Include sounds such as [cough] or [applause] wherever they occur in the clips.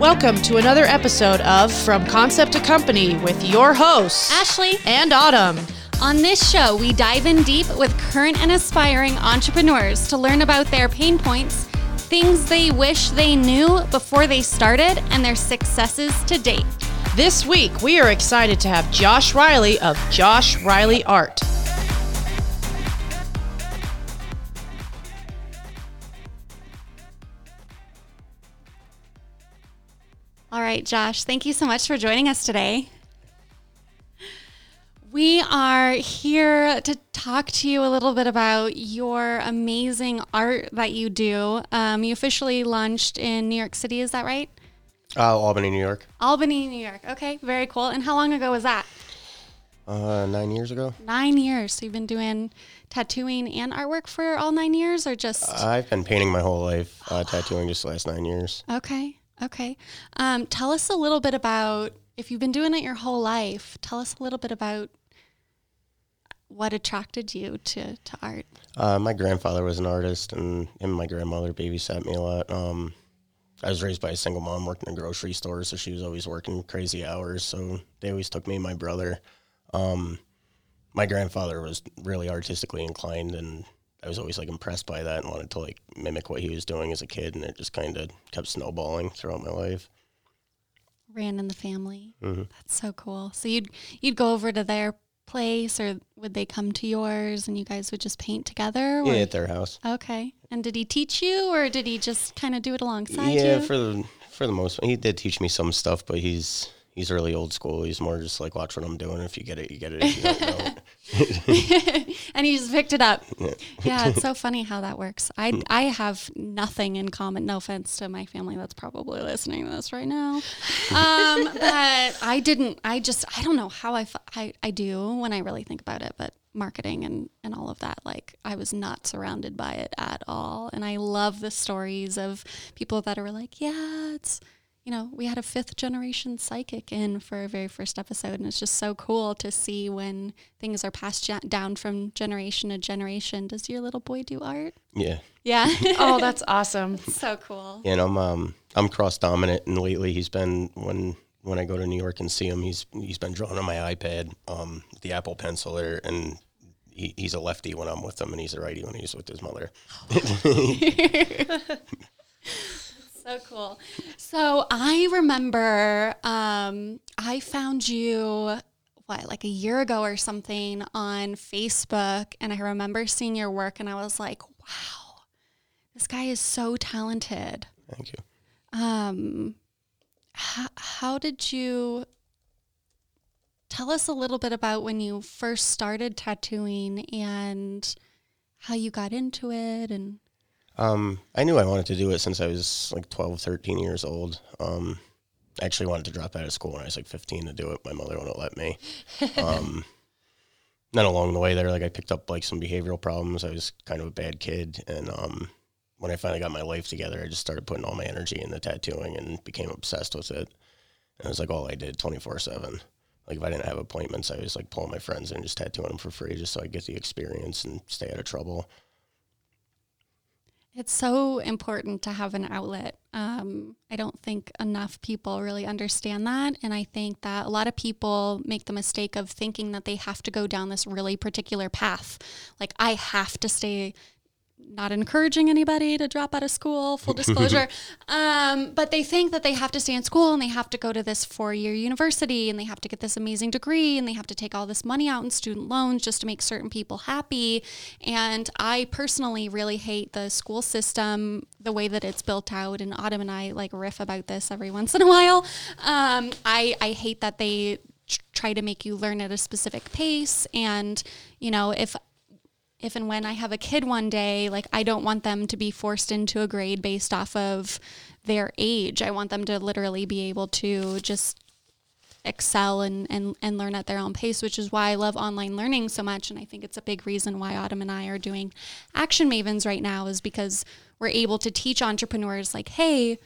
Welcome to another episode of From Concept to Company with your hosts, Ashley. and Autumn. On this show, we dive in deep with current and aspiring entrepreneurs to learn about their pain points, things they wish they knew before they started, and their successes to date. This week, we are excited to have Josh Riley of Josh Riley Art. Right, Josh, thank you so much for joining us today. We are here to talk to you a little bit about your amazing art that you do. Um, you officially launched in New York City, is that right? Uh, Albany, New York. Albany, New York. Okay, very cool. And how long ago was that? Uh, nine years ago. Nine years. So you've been doing tattooing and artwork for all nine years, or just? I've been painting my whole life, uh, tattooing just the last nine years. okay, okay. Um, tell us a little bit about if you've been doing it your whole life. Tell us a little bit about what attracted you to to art. Uh, my grandfather was an artist, and, and my grandmother babysat me a lot. Um, I was raised by a single mom, working in a grocery store, so she was always working crazy hours. So they always took me and my brother. Um, my grandfather was really artistically inclined, and I was always like impressed by that and wanted to like mimic what he was doing as a kid, and it just kind of kept snowballing throughout my life. Ran in the family. Mhm. That's so cool. So you'd you'd go over to their place, or would they come to yours, and you guys would just paint together? Yeah, at their house. Okay. And did he teach you, or did he just kind of do it alongside yeah, you? for the for the most, he did teach me some stuff, but he's he's really old school. He's more just like watch what I'm doing. If you get it, you get it. If you don't, don't. [laughs] [laughs] and he just picked it up. Yeah. it's so [laughs] funny how that works. I I have nothing in common. No offense to my family that's probably listening to this right now. [laughs] Um, but I didn't. I just I don't know how I, I I do when I really think about it. But marketing and and all of that, like I was not surrounded by it at all. And I love the stories of people that are like, yeah, it's you know, we had a fifth generation psychic in for our very first episode, and it's just so cool to see when things are passed ja- down from generation to generation. Does your little boy do art? yeah, Yeah. [laughs] Oh, that's awesome. [laughs] so cool. and I'm um I'm cross dominant, and lately he's been when when I go to New York and see him, he's he's been drawing on my iPad, um the Apple Pencil there, and. He, he's a lefty when I'm with him, and he's a righty when he's with his mother. [laughs] So cool. So I remember um, I found you what like a year ago or something on Facebook, and I remember seeing your work, and I was like, wow, this guy is so talented. Thank you. Um, how, how did you tell us a little bit about when you first started tattooing and how you got into it and Um, I knew I wanted to do it since I was like 12, 13 years old. Um, I actually wanted to drop out of school when I was like 15 to do it. My mother wouldn't let me. [laughs] Um, then along the way there, like I picked up like some behavioral problems. I was kind of a bad kid. And um, when I finally got my life together, I just started putting all my energy into tattooing and became obsessed with it. And it was like all I did 24 7. Like if I didn't have appointments, I was like pulling my friends in and just tattooing them for free just so I get the experience and stay out of trouble. It's so important to have an outlet. Um, I don't think enough people really understand that. And I think that a lot of people make the mistake of thinking that they have to go down this really particular path. Like, I have to stay, not encouraging anybody to drop out of school, full [laughs] disclosure. um, but they think that they have to stay in school and they have to go to this four year university and they have to get this amazing degree and they have to take all this money out in student loans just to make certain people happy. And I personally really hate the school system, the way that it's built out. And Autumn and I like riff about this every once in a while. Um, I, I hate that they try to make you learn at a specific pace. And, you know, if if and when I have a kid one day, like I don't want them to be forced into a grade based off of their age. I want them to literally be able to just excel and, and, and learn at their own pace, which is why I love online learning so much. And I think it's a big reason why Autumn and I are doing Action Mavens right now is because we're able to teach entrepreneurs like, hey,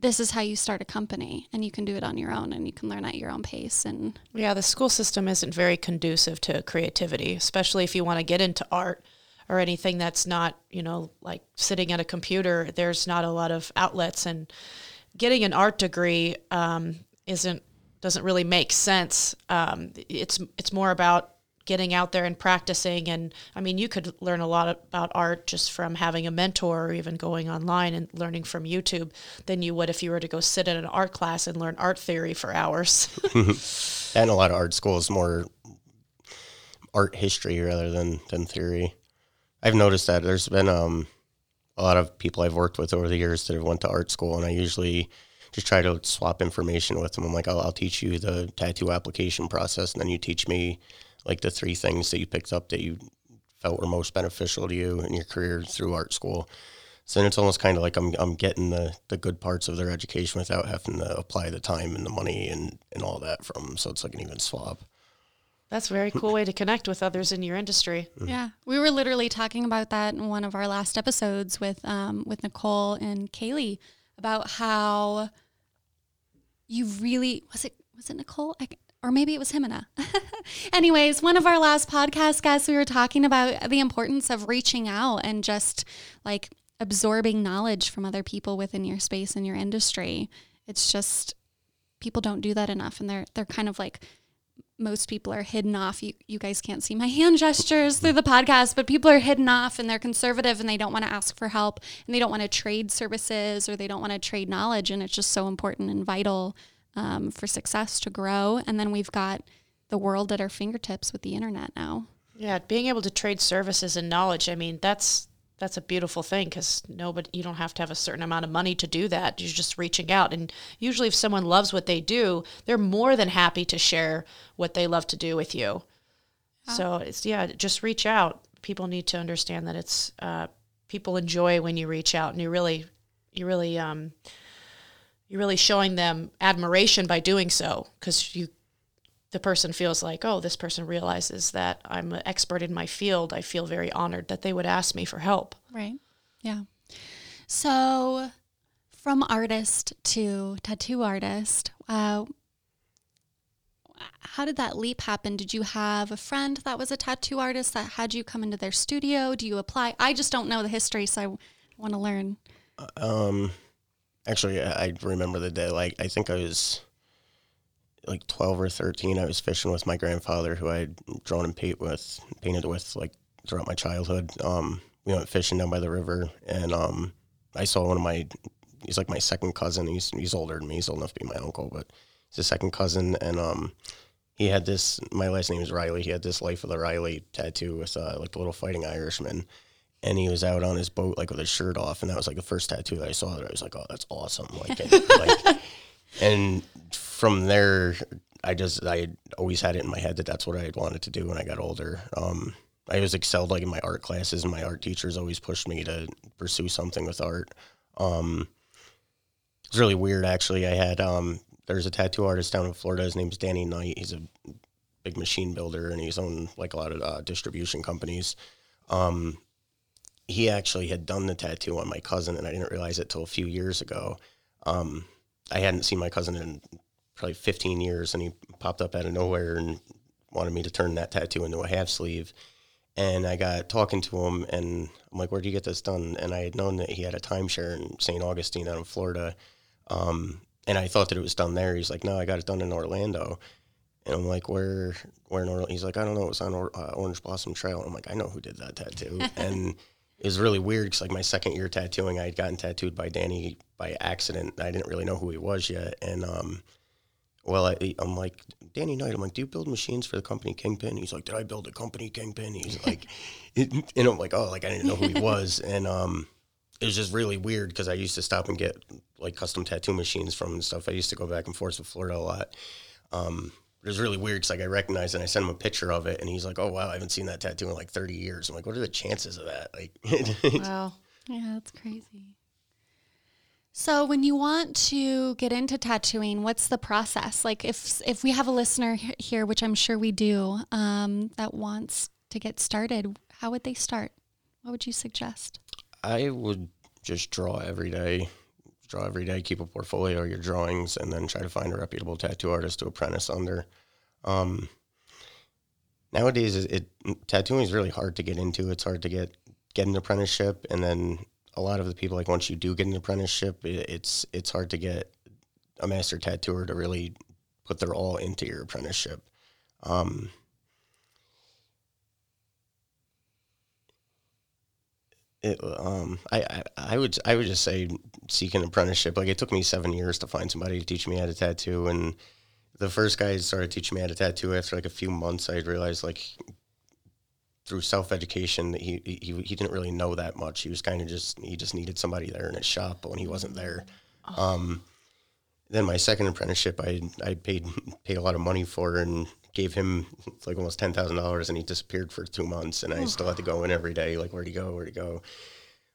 this is how you start a company and you can do it on your own and you can learn at your own pace and Yeah, the school system isn't very conducive to creativity, especially if you want to get into art or anything that's not, you know, like sitting at a computer. There's not a lot of outlets and getting an art degree um, isn't doesn't really make sense. Um, it's it's more about getting out there and practicing. And I mean, you could learn a lot about art just from having a mentor or even going online and learning from YouTube than you would if you were to go sit in an art class and learn art theory for hours. [laughs] and a lot of art schools more art history rather than than theory. I've noticed that there's been um, a lot of people I've worked with over the years that have went to art school, and I usually just try to swap information with them. I'm like, I'll, I'll teach you the tattoo application process, and then you teach me like the three things that you picked up that you felt were most beneficial to you in your career through art school. So then it's almost kind of like I'm, I'm getting the, the good parts of their education without having to apply the time and the money and, and all that from them. So it's like an even swap. That's a very cool way to connect with others in your industry. Yeah, we were literally talking about that in one of our last episodes with um, with Nicole and Kaylee about how you really was it was it Nicole I, or maybe it was Himina. [laughs] Anyways, one of our last podcast guests, we were talking about the importance of reaching out and just like absorbing knowledge from other people within your space and your industry. It's just people don't do that enough, and they're they're kind of like most people are hidden off. You, you guys can't see my hand gestures through the podcast, but people are hidden off and they're conservative and they don't want to ask for help and they don't want to trade services or they don't want to trade knowledge. And it's just so important and vital um, for success to grow. And then we've got the world at our fingertips with the internet now. Yeah, being able to trade services and knowledge. I mean, that's that's a beautiful thing because nobody you don't have to have a certain amount of money to do that you're just reaching out and usually if someone loves what they do they're more than happy to share what they love to do with you so it's yeah just reach out people need to understand that it's uh, people enjoy when you reach out and you really you really um you're really showing them admiration by doing so because you the person feels like, oh, this person realizes that I'm an expert in my field, I feel very honored that they would ask me for help. Right. Yeah. So, from artist to tattoo artist, uh, how did that leap happen? Did you have a friend that was a tattoo artist that had you come into their studio? Do you apply? I just don't know the history, so I want to learn. Um, actually, I remember the day. Like, I think I was like 12 or 13, I was fishing with my grandfather, who I had drawn and paint with, painted with like throughout my childhood. Um, we went fishing down by the river, and um, I saw one of my, he's like my second cousin. He's he's older than me. He's old enough to be my uncle, but he's a second cousin, and um, he had this. My last name is Riley. He had this Life of the Riley tattoo with uh, like the little fighting Irishman. And he was out on his boat like with his shirt off, and that was like the first tattoo that I saw. That I was like, "Oh, that's awesome!" Like, and, like [laughs] and from there, I just I always had it in my head that that's what I wanted to do when I got older. Um, I was excelled like in my art classes, and my art teachers always pushed me to pursue something with art. Um, it's really weird, actually. I had um, there's a tattoo artist down in Florida. His name's Danny Knight. He's a big machine builder, and he's owned like a lot of uh, distribution companies. Um, he actually had done the tattoo on my cousin, and I didn't realize it till a few years ago. Um, I hadn't seen my cousin in probably 15 years, and he popped up out of nowhere and wanted me to turn that tattoo into a half sleeve. And I got talking to him, and I'm like, "Where do you get this done?" And I had known that he had a timeshare in St. Augustine out in Florida, um, and I thought that it was done there. He's like, "No, I got it done in Orlando." And I'm like, "Where? Where in Orlando?" He's like, "I don't know. It was on or- uh, Orange Blossom Trail." I'm like, "I know who did that tattoo." [laughs] and it was really weird because like my second year tattooing, I had gotten tattooed by Danny by accident. I didn't really know who he was yet, and um, well, I, I'm like Danny Knight. I'm like, do you build machines for the company Kingpin? He's like, did I build a company Kingpin? He's like, [laughs] and I'm like, oh, like I didn't know who he was, [laughs] and um, it was just really weird because I used to stop and get like custom tattoo machines from and stuff. I used to go back and forth to Florida a lot. Um, it was really weird because like I recognized it and I sent him a picture of it and he's like, oh wow, I haven't seen that tattoo in like 30 years. I'm like, what are the chances of that? Like, [laughs] Wow. Yeah, that's crazy. So when you want to get into tattooing, what's the process? Like if if we have a listener here, which I'm sure we do, um, that wants to get started, how would they start? What would you suggest? I would just draw every day, draw every day, keep a portfolio of your drawings, and then try to find a reputable tattoo artist to apprentice under. Um, nowadays, it, it tattooing is really hard to get into. It's hard to get get an apprenticeship, and then a lot of the people like once you do get an apprenticeship, it, it's it's hard to get a master tattooer to really put their all into your apprenticeship. Um, it, um, I, I, I would I would just say seek an apprenticeship. Like it took me seven years to find somebody to teach me how to tattoo, and the first guy started teaching me how to tattoo after like a few months. I realized like through self education that he, he he didn't really know that much. He was kind of just he just needed somebody there in his shop, but when he wasn't there. Um, then my second apprenticeship, I I paid [laughs] paid a lot of money for and gave him like almost ten thousand dollars, and he disappeared for two months, and I still had to go in every day, like where'd he go, where'd he go.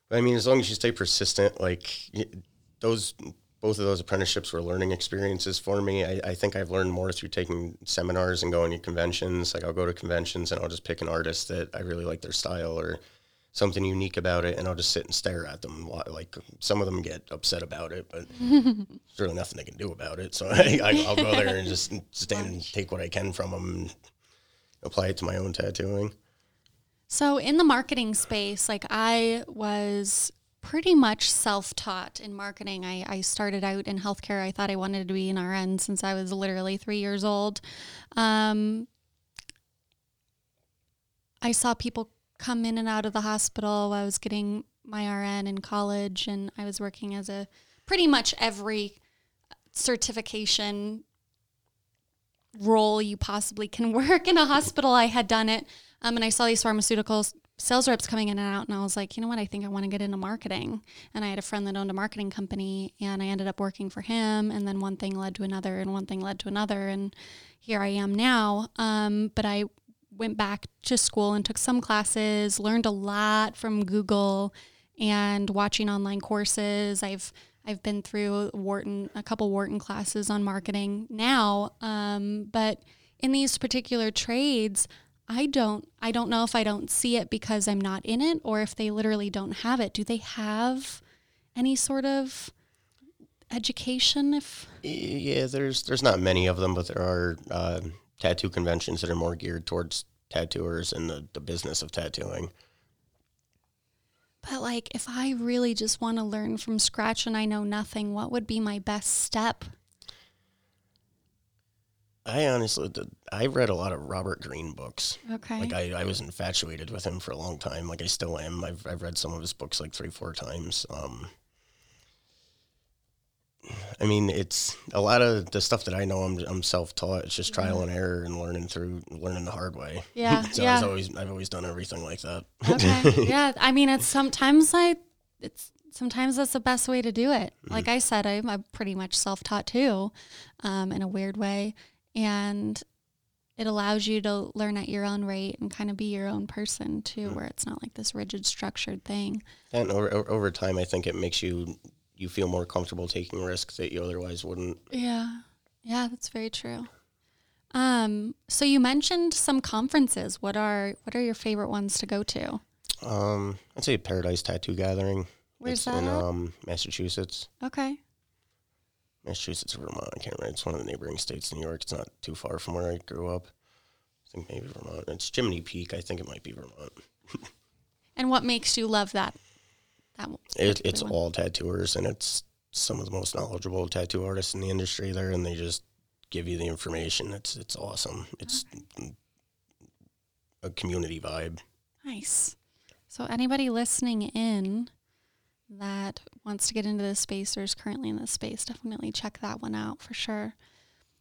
But I mean, as long as you stay persistent, like those both of those apprenticeships were learning experiences for me. I, I think I've learned more through taking seminars and going to conventions. Like I'll go to conventions and I'll just pick an artist that I really like their style or something unique about it, and I'll just sit and stare at them. Like some of them get upset about it, but [laughs] there's really nothing they can do about it. So [laughs] I, I, I'll go there and just [laughs] stand and take what I can from them and apply it to my own tattooing. So, in the marketing space, like I was pretty much self taught in marketing. I, I started out in healthcare. I thought I wanted to be an RN since I was literally three years old. Um, I saw people come in and out of the hospital I was getting my RN in college, and I was working as a pretty much every certification role you possibly can [laughs] work in a hospital. I had done it. Um, and I saw these pharmaceuticals sales reps coming in and out. And I was like, you know what? I think I want to get into marketing. And I had a friend that owned a marketing company and I ended up working for him. And then one thing led to another and one thing led to another. And here I am now. Um, but I went back to school and took some classes, learned a lot from Google and watching online courses. I've I've been through Wharton, a couple Wharton classes on marketing now. Um, but in these particular trades, I don't I don't know if I don't see it because I'm not in it or if they literally don't have it. Do they have any sort of education if Yeah, there's there's not many of them, but there are uh, tattoo conventions that are more geared towards tattooers and the, the business of tattooing. but like if I really just want to learn from scratch and I know nothing, what would be my best step? I honestly, did- I read a lot of Robert Greene books. Okay. Like I, I was infatuated with him for a long time. Like I still am. I've I've read some of his books like three, four times. Um, I mean, it's a lot of the stuff that I know. I'm I'm self taught. It's just trial mm-hmm. and error and learning through learning the hard way. Yeah, [laughs] so yeah. I've always I've always done everything like that. okay. [laughs] Yeah. I mean, it's sometimes I, it's sometimes that's the best way to do it. Mm-hmm. Like I said, I'm, I'm pretty much self taught too, um, in a weird way. And it allows you to learn at your own rate and kind of be your own person too, mm. where it's not like this rigid, structured thing. And over, over time, I think it makes you you feel more comfortable taking risks that you otherwise wouldn't. Yeah. Yeah, that's very true. Um, so you mentioned some conferences. What are what are your favorite ones to go to? Um, I'd say Paradise Tattoo Gathering. Where's it's that in um, Massachusetts. Okay. Massachusetts or Vermont. I can't remember. It's one of the neighboring states in New York. It's not too far from where I grew up. I think maybe Vermont. It's Jiminy Peak. I think it might be Vermont. [laughs] And what makes you love that? That It, it's one? all tattooers, and it's some of the most knowledgeable tattoo artists in the industry there, and they just give you the information. It's it's awesome. It's a community vibe. Nice. So anybody listening in that wants to get into this space or is currently in this space, definitely check that one out for sure.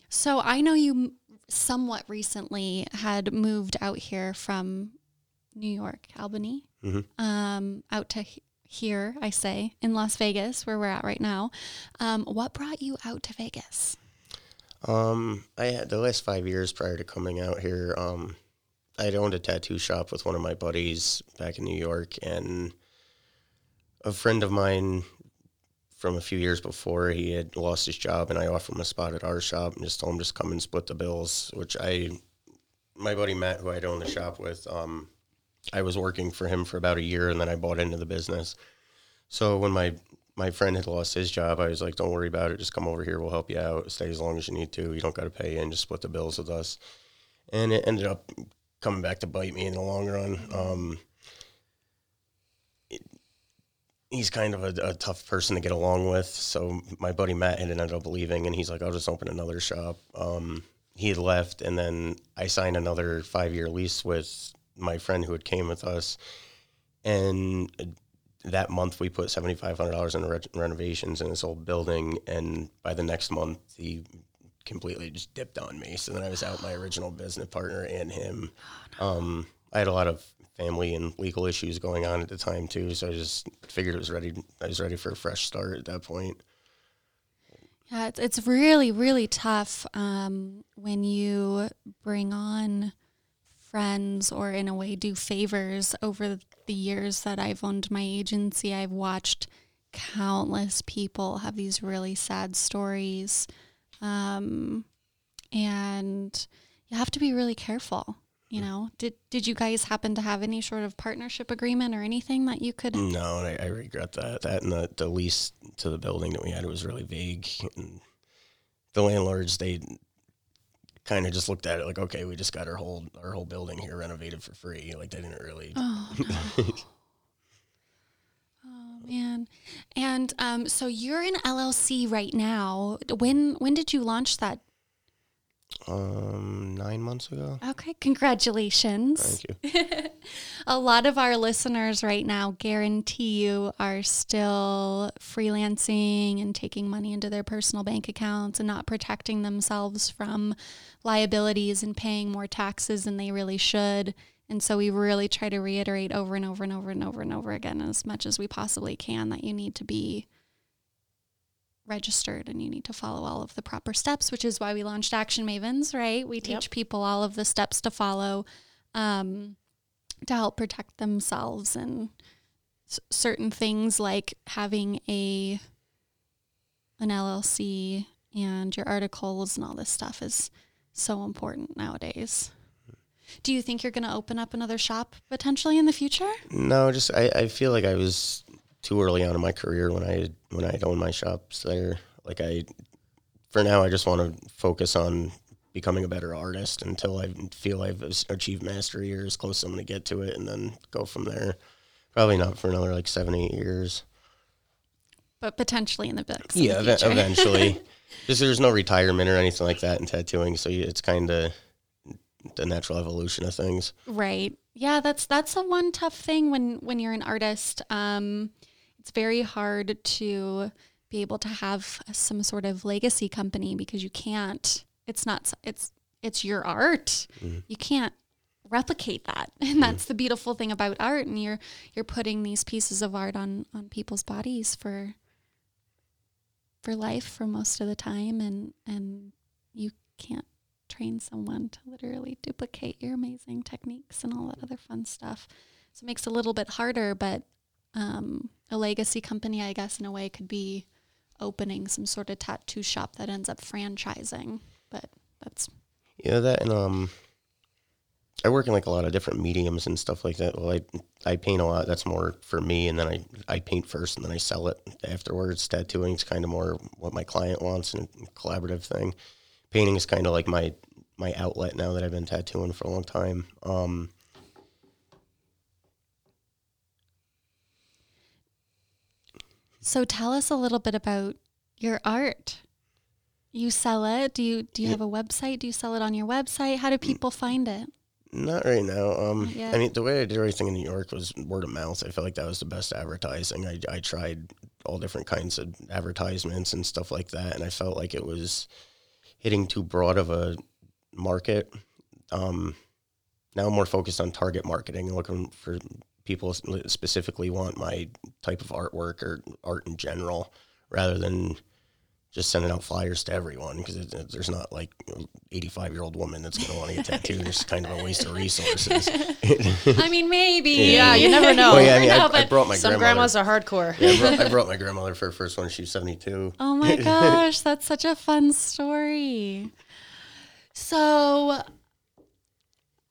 So I know you somewhat recently had moved out here from New York, Albany, Mhm. um, out to here, I say, in Las Vegas, where we're at right now. Um, what brought you out to Vegas? Um, I had the last five years prior to coming out here. Um, I had owned a tattoo shop with one of my buddies back in New York, and a friend of mine from a few years before he had lost his job, and I offered him a spot at our shop and just told him just come and split the bills. Which I, my buddy Matt, who I'd owned the shop with, um, I was working for him for about a year, and then I bought into the business. So when my my friend had lost his job, I was like, "Don't worry about it. Just come over here. We'll help you out. Stay as long as you need to. You don't got to pay in. Just split the bills with us." And it ended up coming back to bite me in the long run. Um, he's kind of a, a tough person to get along with. So my buddy Matt had ended up leaving, and he's like, "I'll just open another shop." Um, he had left, and then I signed another five year lease with my friend who had came with us, and that month we put seventy five hundred dollars in re- renovations in this old building, and by the next month he completely just dipped on me. So then I was out my original business partner and him. Um, I had a lot of family and legal issues going on at the time too, so I just figured it was ready. I was ready for a fresh start at that point. Yeah, it's, it's really, really tough um, when you bring on friends or, in a way, do favors. Over the years that I've owned my agency, I've watched countless people have these really sad stories. Um, and you have to be really careful. You know, did did you guys happen to have any sort of partnership agreement or anything that you could? No, I, I regret that. That and the, the lease to the building that we had it was really vague. And the landlords they kind of just looked at it like, okay, we just got our whole our whole building here renovated for free. Like they didn't really. Oh, no. [laughs] oh man, and um, so you're in LLC right now. When when did you launch that? Um, nine months ago. Okay, congratulations. Thank you. [laughs] A lot of our listeners right now, guarantee you, are still freelancing and taking money into their personal bank accounts and not protecting themselves from liabilities and paying more taxes than they really should. And so we really try to reiterate over and over and over and over and over again as much as we possibly can that you need to be registered and you need to follow all of the proper steps, which is why we launched Action Mavens, right? We teach Yep. people all of the steps to follow um, to help protect themselves and s- certain things like having a an LLC and your articles and all this stuff is so important nowadays. Do you think you're going to open up another shop potentially in the future? No, just I, I feel like I was too early on in my career when I when I owned my shops there. Like I, for now, I just want to focus on becoming a better artist until I feel I've achieved mastery or as close as I'm going to get to it, and then go from there. Probably not for another like seven, eight years. But potentially in the books. Yeah, the ev- eventually. [laughs] Just there's no retirement or anything like that in tattooing, so it's kind of the natural evolution of things. Right. Yeah, that's that's the one tough thing when when you're an artist. Um, it's very hard to be able to have some sort of legacy company because you can't. It's not. It's it's your art. Mm-hmm. You can't replicate that, [laughs] and mm-hmm. that's the beautiful thing about art. And you're you're putting these pieces of art on on people's bodies for for life for most of the time, and and you can't train someone to literally duplicate your amazing techniques and all that other fun stuff. So it makes it a little bit harder, but um, a legacy company, I guess, in a way, could be opening some sort of tattoo shop that ends up franchising. But that's Yeah, that and um, I work in like a lot of different mediums and stuff like that. Well, I I paint a lot. That's more for me, and then I I paint first, and then I sell it afterwards. Tattooing is kind of more what my client wants and a collaborative thing. Painting is kind of like my my outlet now that I've been tattooing for a long time. Um, so. Tell us a little bit about your art. You sell it. Do you do you Yeah. have a website? Do you sell it on your website? How do people find it? Not right now. Um. I mean, the way I did everything in New York was word of mouth. I felt like that was the best advertising. I, I tried all different kinds of advertisements and stuff like that, and I felt like it was hitting too broad of a market. Um, now I'm more focused on target marketing, and looking for people specifically want my type of artwork or art in general, rather than just sending out flyers to everyone because it, it- there's not like 85 year old woman that's going to want to get [laughs] tattooed. It's kind of a waste of resources. [laughs] I mean, maybe. Yeah, you never know. [laughs] Oh yeah, I mean, No, I, I brought my Some grandmother. grandmas are hardcore. yeah, I, brought, I brought my grandmother for her first one. She was 72. Oh my gosh, that's such a fun story. So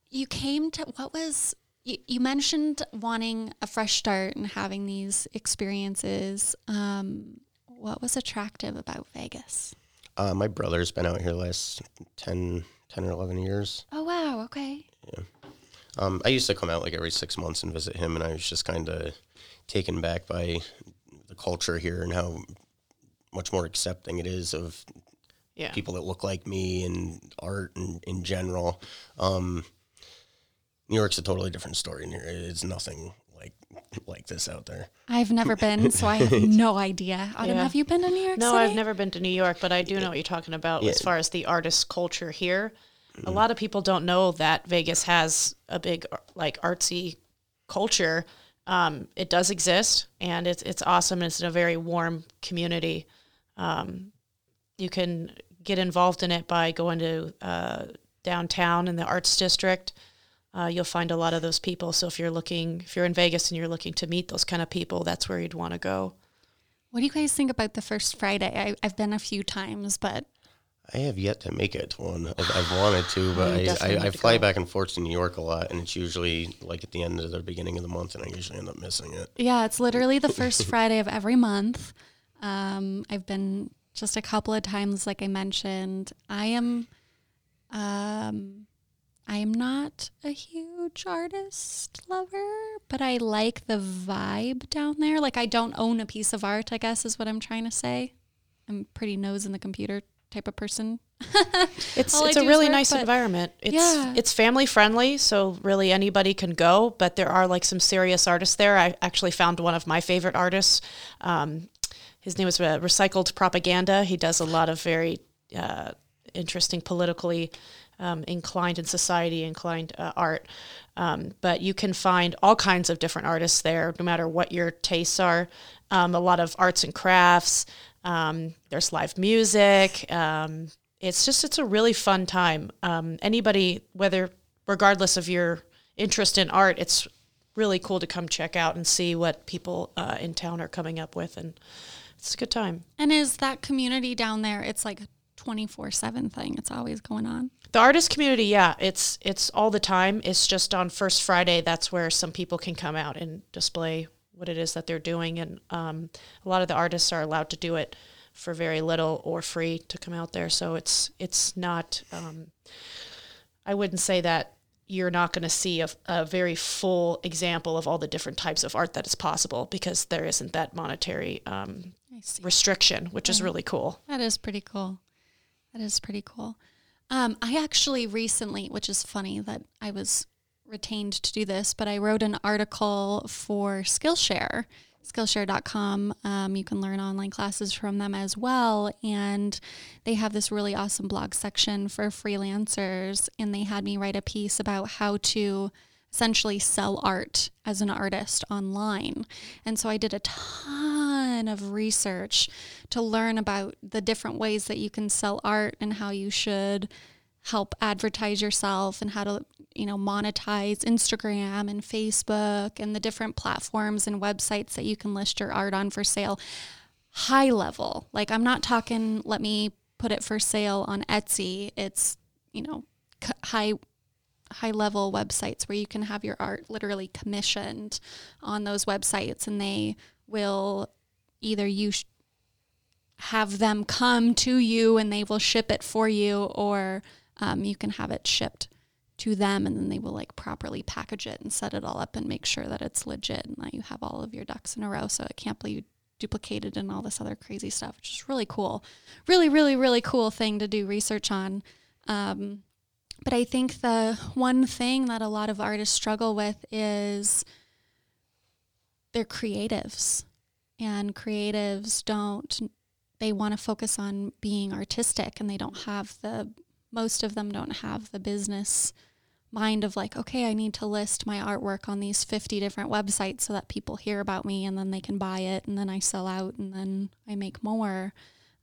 you came to what was you, you mentioned wanting a fresh start and having these experiences. Um, what was attractive about Vegas? Uh, my brother's been out here the last 10, 10 or 11 years. Oh wow, okay. Um, I used to come out like every six months and visit him, and I was just kind of taken back by the culture here and how much more accepting it is of Yeah. people that look like me and art and in general. Um, New York's a totally different story. New- It's nothing like like this out there. I've never [laughs] been, so I have no idea. Autumn, Yeah. have you been to New York No, City? I've never been to New York, but I do know what you're talking about as far as the artist culture here. A lot of people don't know that Vegas has a big like artsy culture. Um, it does exist, and it's it's awesome. It's in a very warm community. Um, you can get involved in it by going to uh, downtown in the arts district. Uh, you'll find a lot of those people. So if you're looking, if you're in Vegas and you're looking to meet those kind of people, that's where you'd want to go. What do you guys think about the first Friday? I, I've been a few times, but I have yet to make it one. I've, I've wanted to, [sighs] but I, I, I fly back and forth to New York a lot, and it's usually like at the end of the beginning of the month, and I usually end up missing it. yeah, it's literally the first [laughs] Friday of every month. Um, I've been just a couple of times, like I mentioned. I am, um, I am not a huge artist lover, but I like the vibe down there. Like I don't own a piece of art, I guess is what I'm trying to say. I'm pretty nose in the computer type of person. [laughs] It's it's a really work, nice environment. It's Yeah. it's family friendly, so really anybody can go. But there are like some serious artists there. I actually found one of my favorite artists. Um, his name is uh, Recycled Propaganda. He does a lot of very uh, interesting politically um, inclined in society inclined uh, art. Um, but you can find all kinds of different artists there, no matter what your tastes are. Um, a lot of arts and crafts. Um, there's live music. Um, it's just it's a really fun time. Um, anybody, whether regardless of your interest in art, it's really cool to come check out and see what people uh, in town are coming up with, and it's a good time. And is that community down there? It's like 24 7 thing. It's always going on. The artist community, yeah, it's it's all the time. It's just on First Friday. That's where some people can come out and display what it is that they're doing, and um, a lot of the artists are allowed to do it for very little or free to come out there. So it's it's not. Um, I wouldn't say that you're not going to see a, a very full example of all the different types of art that is possible because there isn't that monetary um, restriction, which is really cool. That is pretty cool. That is pretty cool. Um, I actually recently, which is funny that I was retained to do this, but I wrote an article for Skillshare, Skillshare.com. Um, you can learn online classes from them as well. And they have this really awesome blog section for freelancers. And they had me write a piece about how to essentially sell art as an artist online. And so I did a ton of research to learn about the different ways that you can sell art and how you should help advertise yourself and how to you know monetize Instagram and Facebook and the different platforms and websites that you can list your art on for sale. High level like I'm not talking let me put it for sale on Etsy. It's you know high high level websites where you can have your art literally commissioned on those websites and they will either you sh- have them come to you and they will ship it for you or um, you can have it shipped to them and then they will like properly package it and set it all up and make sure that it's legit and that you have all of your ducks in a row so it can't be duplicated and all this other crazy stuff which is really cool really really really cool thing to do research on um, but I think the one thing that a lot of artists struggle with is they're creatives. And creatives don't, they want to focus on being artistic and they don't have the, most of them don't have the business mind of like, okay, I need to list my artwork on these 50 different websites so that people hear about me and then they can buy it and then I sell out and then I make more.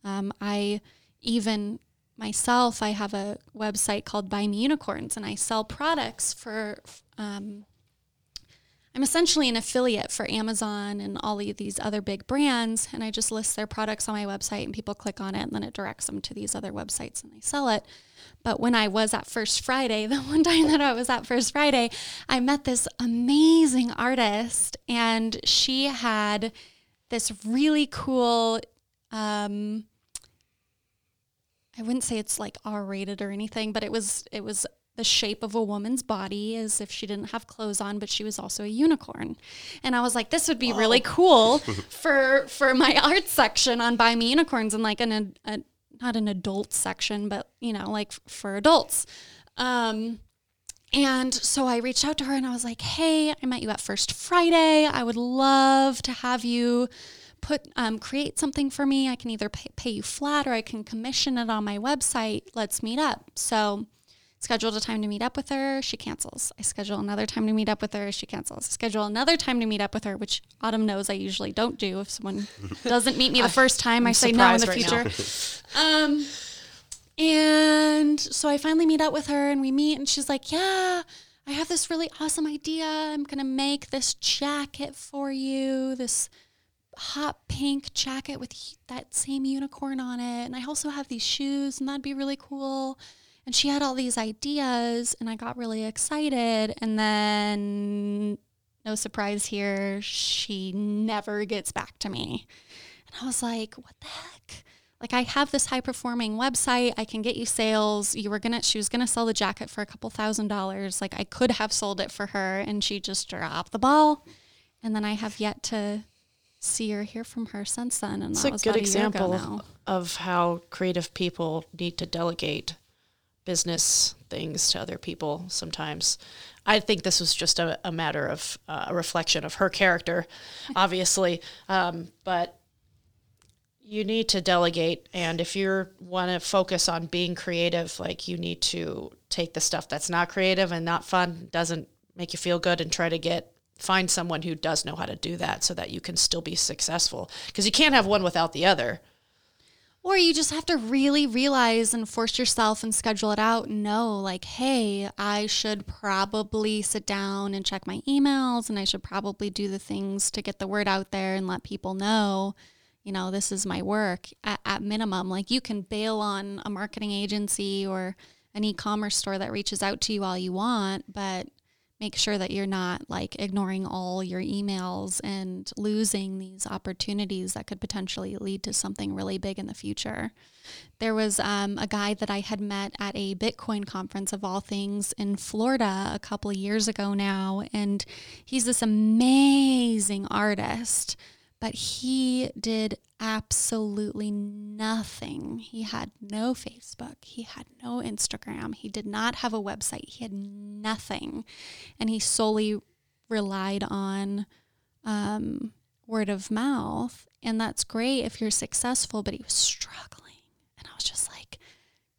Um, I even myself, I have a website called Buy Me Unicorns, and I sell products for. Um, I'm essentially an affiliate for Amazon and all of these other big brands, and I just list their products on my website, and people click on it, and then it directs them to these other websites, and they sell it. But when I was at First Friday, [laughs] the one time that I was at First Friday, I met this amazing artist, and she had this really cool. Um, I wouldn't say it's like R rated or anything, but it was it was the shape of a woman's body as if she didn't have clothes on, but she was also a unicorn. And I was like, this would be really cool [laughs] for for my [laughs] art section on Buy Me Unicorns and like an a, not an adult section, but you know, like f- for adults. Um, and so I reached out to her and I was like, hey, I met you at First Friday. I would love to have you put um, create something for me. I can either pay, pay you flat or I can commission it on my website. Let's meet up. So scheduled a time to meet up with her. She cancels. I schedule another time to meet up with her. She cancels. I schedule another time to meet up with her, which Autumn knows I usually don't do. If someone [laughs] doesn't meet me the first time, i say no in the surprised future. [laughs] um, and so I finally meet up with her and we meet, and she's like, Yeah, I have this really awesome idea. I'm going to make this jacket for you, this hot pink jacket with that same unicorn on it. And I also have these shoes, and that'd be really cool. And she had all these ideas, and I got really excited. And then, no surprise here, she never gets back to me. And I was like, What the heck? like I have this high performing website. I can get you sales. You were gonna she was gonna sell the jacket for a couple thousand dollars. Like I could have sold it for her and she just dropped the ball. And then I have yet to see or hear from her since then. And It's that a was good about a year ago example of how creative people need to delegate business things to other people sometimes. I think this was just a, a matter of uh, a reflection of her character, [laughs] obviously. Um, but you need to delegate. And if you want to focus on being creative, like you need to take the stuff that's not creative and not fun, doesn't make you feel good, and try to get find someone who does know how to do that so that you can still be successful because you can't have one without the other Or you just have to really realize and force yourself and schedule it out and know, like, hey, I should probably sit down and check my emails and I should probably do the things to get the word out there and let people know, you know, this is my work at, at minimum. Like, you can bail on a marketing agency or an e commerce store that reaches out to you all you want, but make sure that you're not like ignoring all your emails and losing these opportunities that could potentially lead to something really big in the future. There was um, a guy that I had met at a Bitcoin conference of all things in Florida a couple of years ago now, and he's this amazing artist. But he did absolutely nothing. He had no Facebook. He had no Instagram. He did not have a website. He had nothing. And he solely relied on um, word of mouth. And that's great if you're successful, but he was struggling. And I was just like,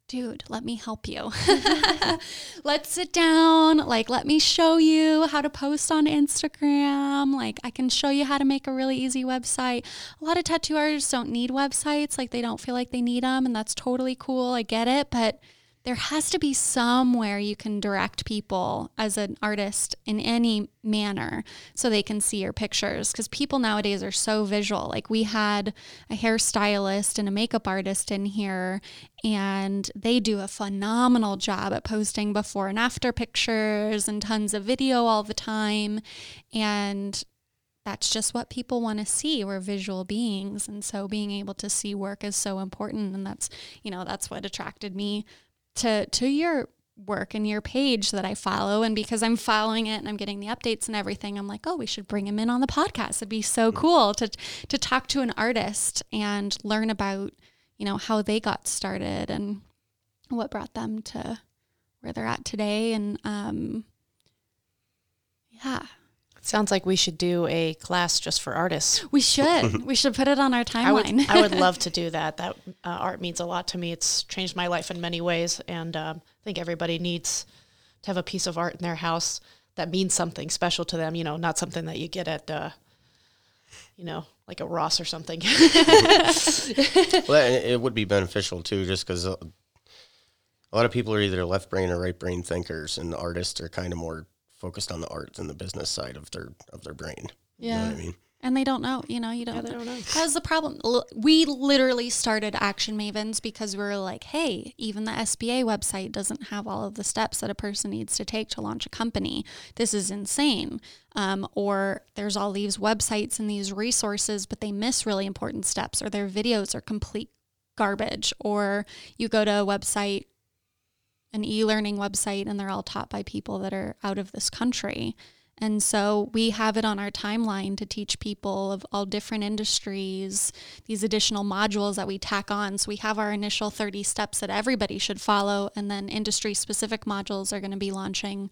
dude, let me help you. [laughs] Let's sit down. Like, let me show you how to post on Instagram. Like, I can show you how to make a really easy website. A lot of tattoo artists don't need websites. Like, they don't feel like they need them. And that's totally cool. I get it. But there has to be somewhere you can direct people as an artist in any manner so they can see your pictures because people nowadays are so visual like we had a hairstylist and a makeup artist in here and they do a phenomenal job at posting before and after pictures and tons of video all the time and that's just what people want to see. We're visual beings. And so being able to see work is so important. And that's, you know, that's what attracted me to to your work and your page that I follow. And because I'm following it and I'm getting the updates and everything I'm like oh we should bring him in on the podcast. It'd be so cool to to talk to an artist and learn about you know how they got started and what brought them to where they're at today. And um yeah sounds like we should do a class just for artists we should we should put it on our I would, timeline I would [laughs] love to do that. That uh, art means a lot to me. It's changed my life in many ways, and um, I think everybody needs to have a piece of art in their house that means something special to them. You know, not something that you get at, uh, you know, like a Ross or something. [laughs] Well, and it would be beneficial too, just because a lot of people are either left brain or right brain thinkers, and artists are kind of more focused on the art and the business side of their of their brain. You know Yeah. what I mean? and they don't know you know you don't, Yeah, they don't know. That's the problem. We literally started Action Mavens because we were like, hey, even the SBA website doesn't have all of the steps that a person needs to take to launch a company. This is insane. Um, or there's all these websites and these resources, but they miss really important steps, or their videos are complete garbage. Or you go to a website an e-learning website and they're all taught by people that are out of this country. And so we have it on our timeline to teach people of all different industries these additional modules that we tack on. So we have our initial 30 steps that everybody should follow, and then industry specific modules are going to be launching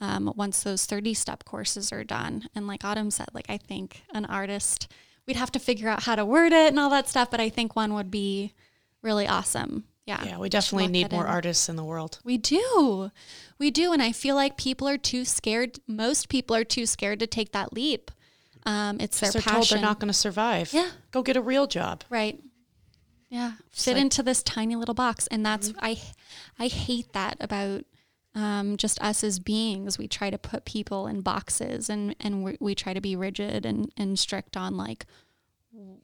um, once those 30 step courses are done. And like Autumn said, like I think an artist, we'd have to figure out how to word it and all that stuff, but I think one would be really awesome. Yeah. Yeah, we definitely need more in. artists in the world. We do. We do. And I feel like people are too scared. Most people are too scared to take that leap. Um, it's their They're passion. told they're not going to survive. Yeah. Go get a real job. Right. Yeah. Fit like- into this tiny little box. And that's, I, I hate that about um, just us as beings. We try to put people in boxes and, and we, we try to be rigid and, and strict on like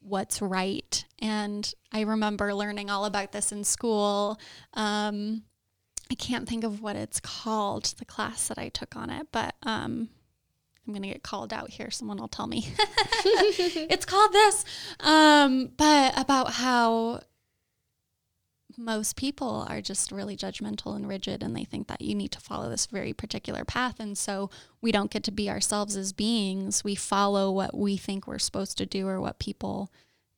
what's right. And I remember learning all about this in school. Um, I can't think of what it's called, the class that I took on it, but um, I'm going to get called out here. Someone will tell me. [laughs] it's called this. Um, but about how most people are just really judgmental and rigid and they think that you need to follow this very particular path. And so we don't get to be ourselves as beings. We follow what we think we're supposed to do or what people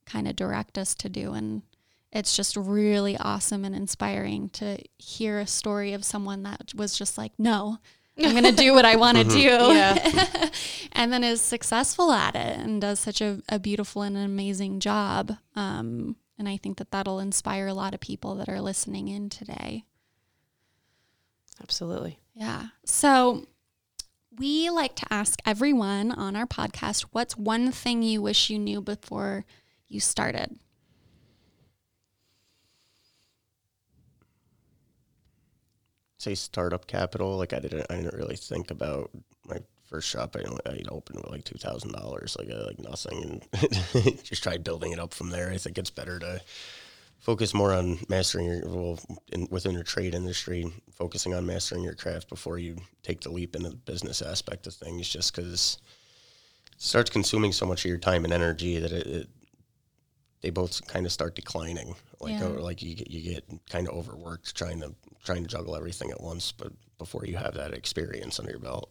kind of direct us to do. And it's just really awesome and inspiring to hear a story of someone that was just like, no, I'm going to do what I want to [laughs] do. Yeah. [laughs] and then is successful at it and does such a, a beautiful and amazing job. Um, and I think that that'll inspire a lot of people that are listening in today. Absolutely. Yeah. So we like to ask everyone on our podcast what's one thing you wish you knew before you started? say startup capital. Like I didn't, I didn't really think about my first shop. I, I opened with like two thousand dollars, like uh, like nothing, and [laughs] just tried building it up from there. I think it's better to focus more on mastering your well in, within your trade industry, focusing on mastering your craft before you take the leap into the business aspect of things. Just because it starts consuming so much of your time and energy that it, it they both kind of start declining. Like Yeah. uh, like you get you get kind of overworked trying to trying to juggle everything at once, but before you have that experience under your belt.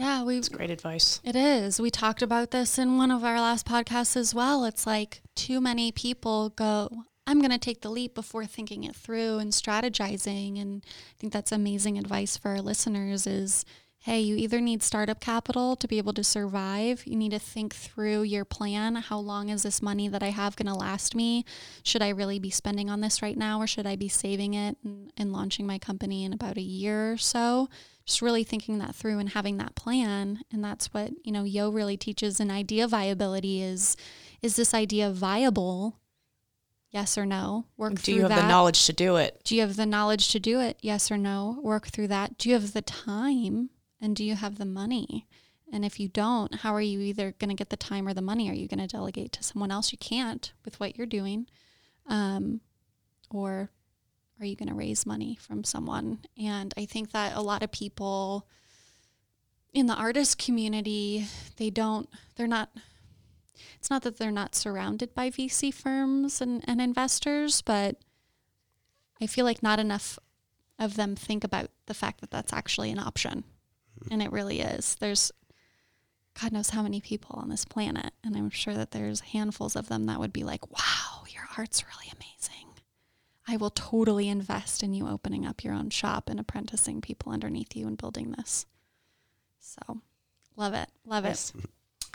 Yeah, we It's great advice. It is. We talked about this in one of our last podcasts as well. It's like too many people go, I'm going to take the leap before thinking it through and strategizing. And I think that's amazing advice for our listeners is, hey, you either need startup capital to be able to survive. You need to think through your plan. How long is this money that I have going to last me? Should I really be spending on this right now or should I be saving it and, and launching my company in about a year or so? Just really thinking that through and having that plan. And that's what you know yo really teaches an idea viability is is this idea viable? Yes or no. Work Do you have that. the knowledge to do it? do you have the knowledge to do it? Yes or no. Work through that. Do you have the time? And do you have the money? And if you don't how are you either going to get the time or the money? Are you going to delegate to someone else? You can't with what you're doing um, or are you going to raise money from someone? And i think that a lot of people in the artist community they don't they're not it's not that they're not surrounded by vc firms and, and investors but i feel like not enough of them think about the fact that that's actually an option. Mm-hmm. And it really is. There's god knows how many people on this planet and i'm sure that there's handfuls of them that would be like wow your art's really amazing I will totally invest in you opening up your own shop and apprenticing people underneath you and building this. So, love it. Love it.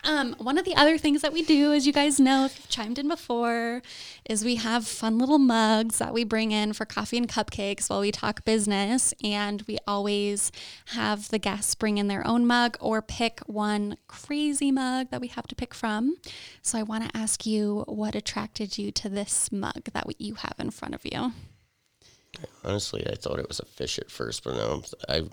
Um, one of the other things that we do, as you guys know, if you've chimed in before, is we have fun little mugs that we bring in for coffee and cupcakes while we talk business. And we always have the guests bring in their own mug or pick one crazy mug that we have to pick from. So I want to ask you what attracted you to this mug that you have in front of you? Honestly, I thought it was a fish at first, but no, I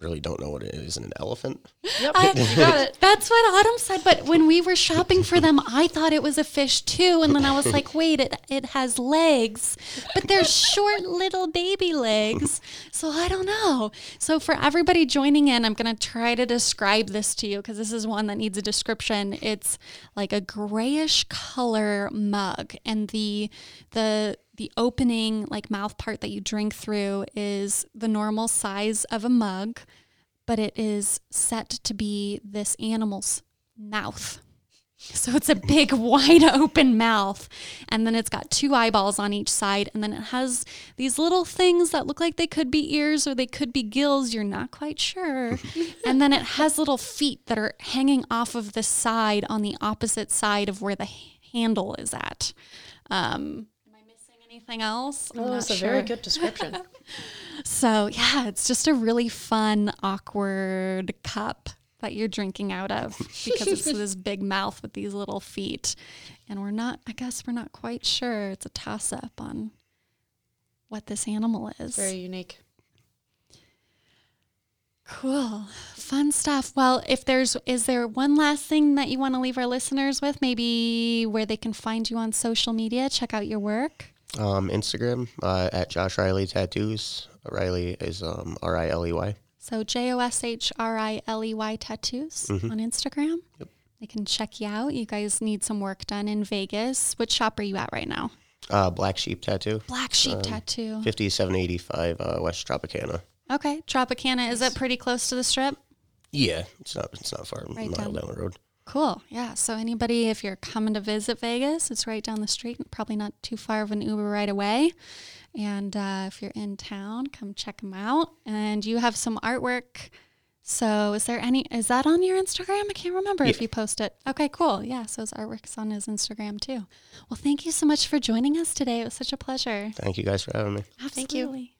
really don't know what it is. An elephant? Yep. I- [laughs] it. That's what Autumn said. But when we were shopping for them, I thought it was a fish too. And then I was like, [laughs] wait, it, it has legs, but they're short little baby legs. So I don't know. So for everybody joining in, I'm going to try to describe this to you because this is one that needs a description. It's like a grayish color mug and the, the, the opening, like mouth part that you drink through, is the normal size of a mug, but it is set to be this animal's mouth. So it's a big, [laughs] wide open mouth. And then it's got two eyeballs on each side. And then it has these little things that look like they could be ears or they could be gills. You're not quite sure. [laughs] and then it has little feet that are hanging off of the side on the opposite side of where the handle is at. Um, am I missing anything else? Oh, that's a sure. very good description. [laughs] So, yeah, it's just a really fun, awkward cup that you're drinking out of because it's [laughs] this big mouth with these little feet. And we're not, I guess, we're not quite sure. It's a toss up on what this animal is. very unique. Cool. Fun stuff. Well, if there's, is there one last thing that you want to leave our listeners with? Maybe where they can find you on social media, check out your work? Um, Instagram uh, at Josh Riley Tattoos. Riley is um, R I L E Y. So J O S H R I L E Y tattoos on Instagram. Yep. They can check you out. You guys need some work done in Vegas. Which shop are you at right now? Uh, Black Sheep Tattoo. Black Sheep Tattoo. 5785 uh, West Tropicana. Okay, Tropicana. Is it pretty close to the strip? Yeah, it's not it's not far, Right a mile down. down the road. Cool. Yeah. So anybody, if you're coming to visit Vegas, it's right down the street. Probably not too far of an Uber right away. And uh, if you're in town, come check them out. And you have some artwork. So is there any? Is that on your Instagram? I can't remember if you post it. Okay. Cool. Yeah. So his artwork's on his Instagram too. Well, thank you so much for joining us today. It was such a pleasure. Thank you guys for having me. Absolutely. Thank you.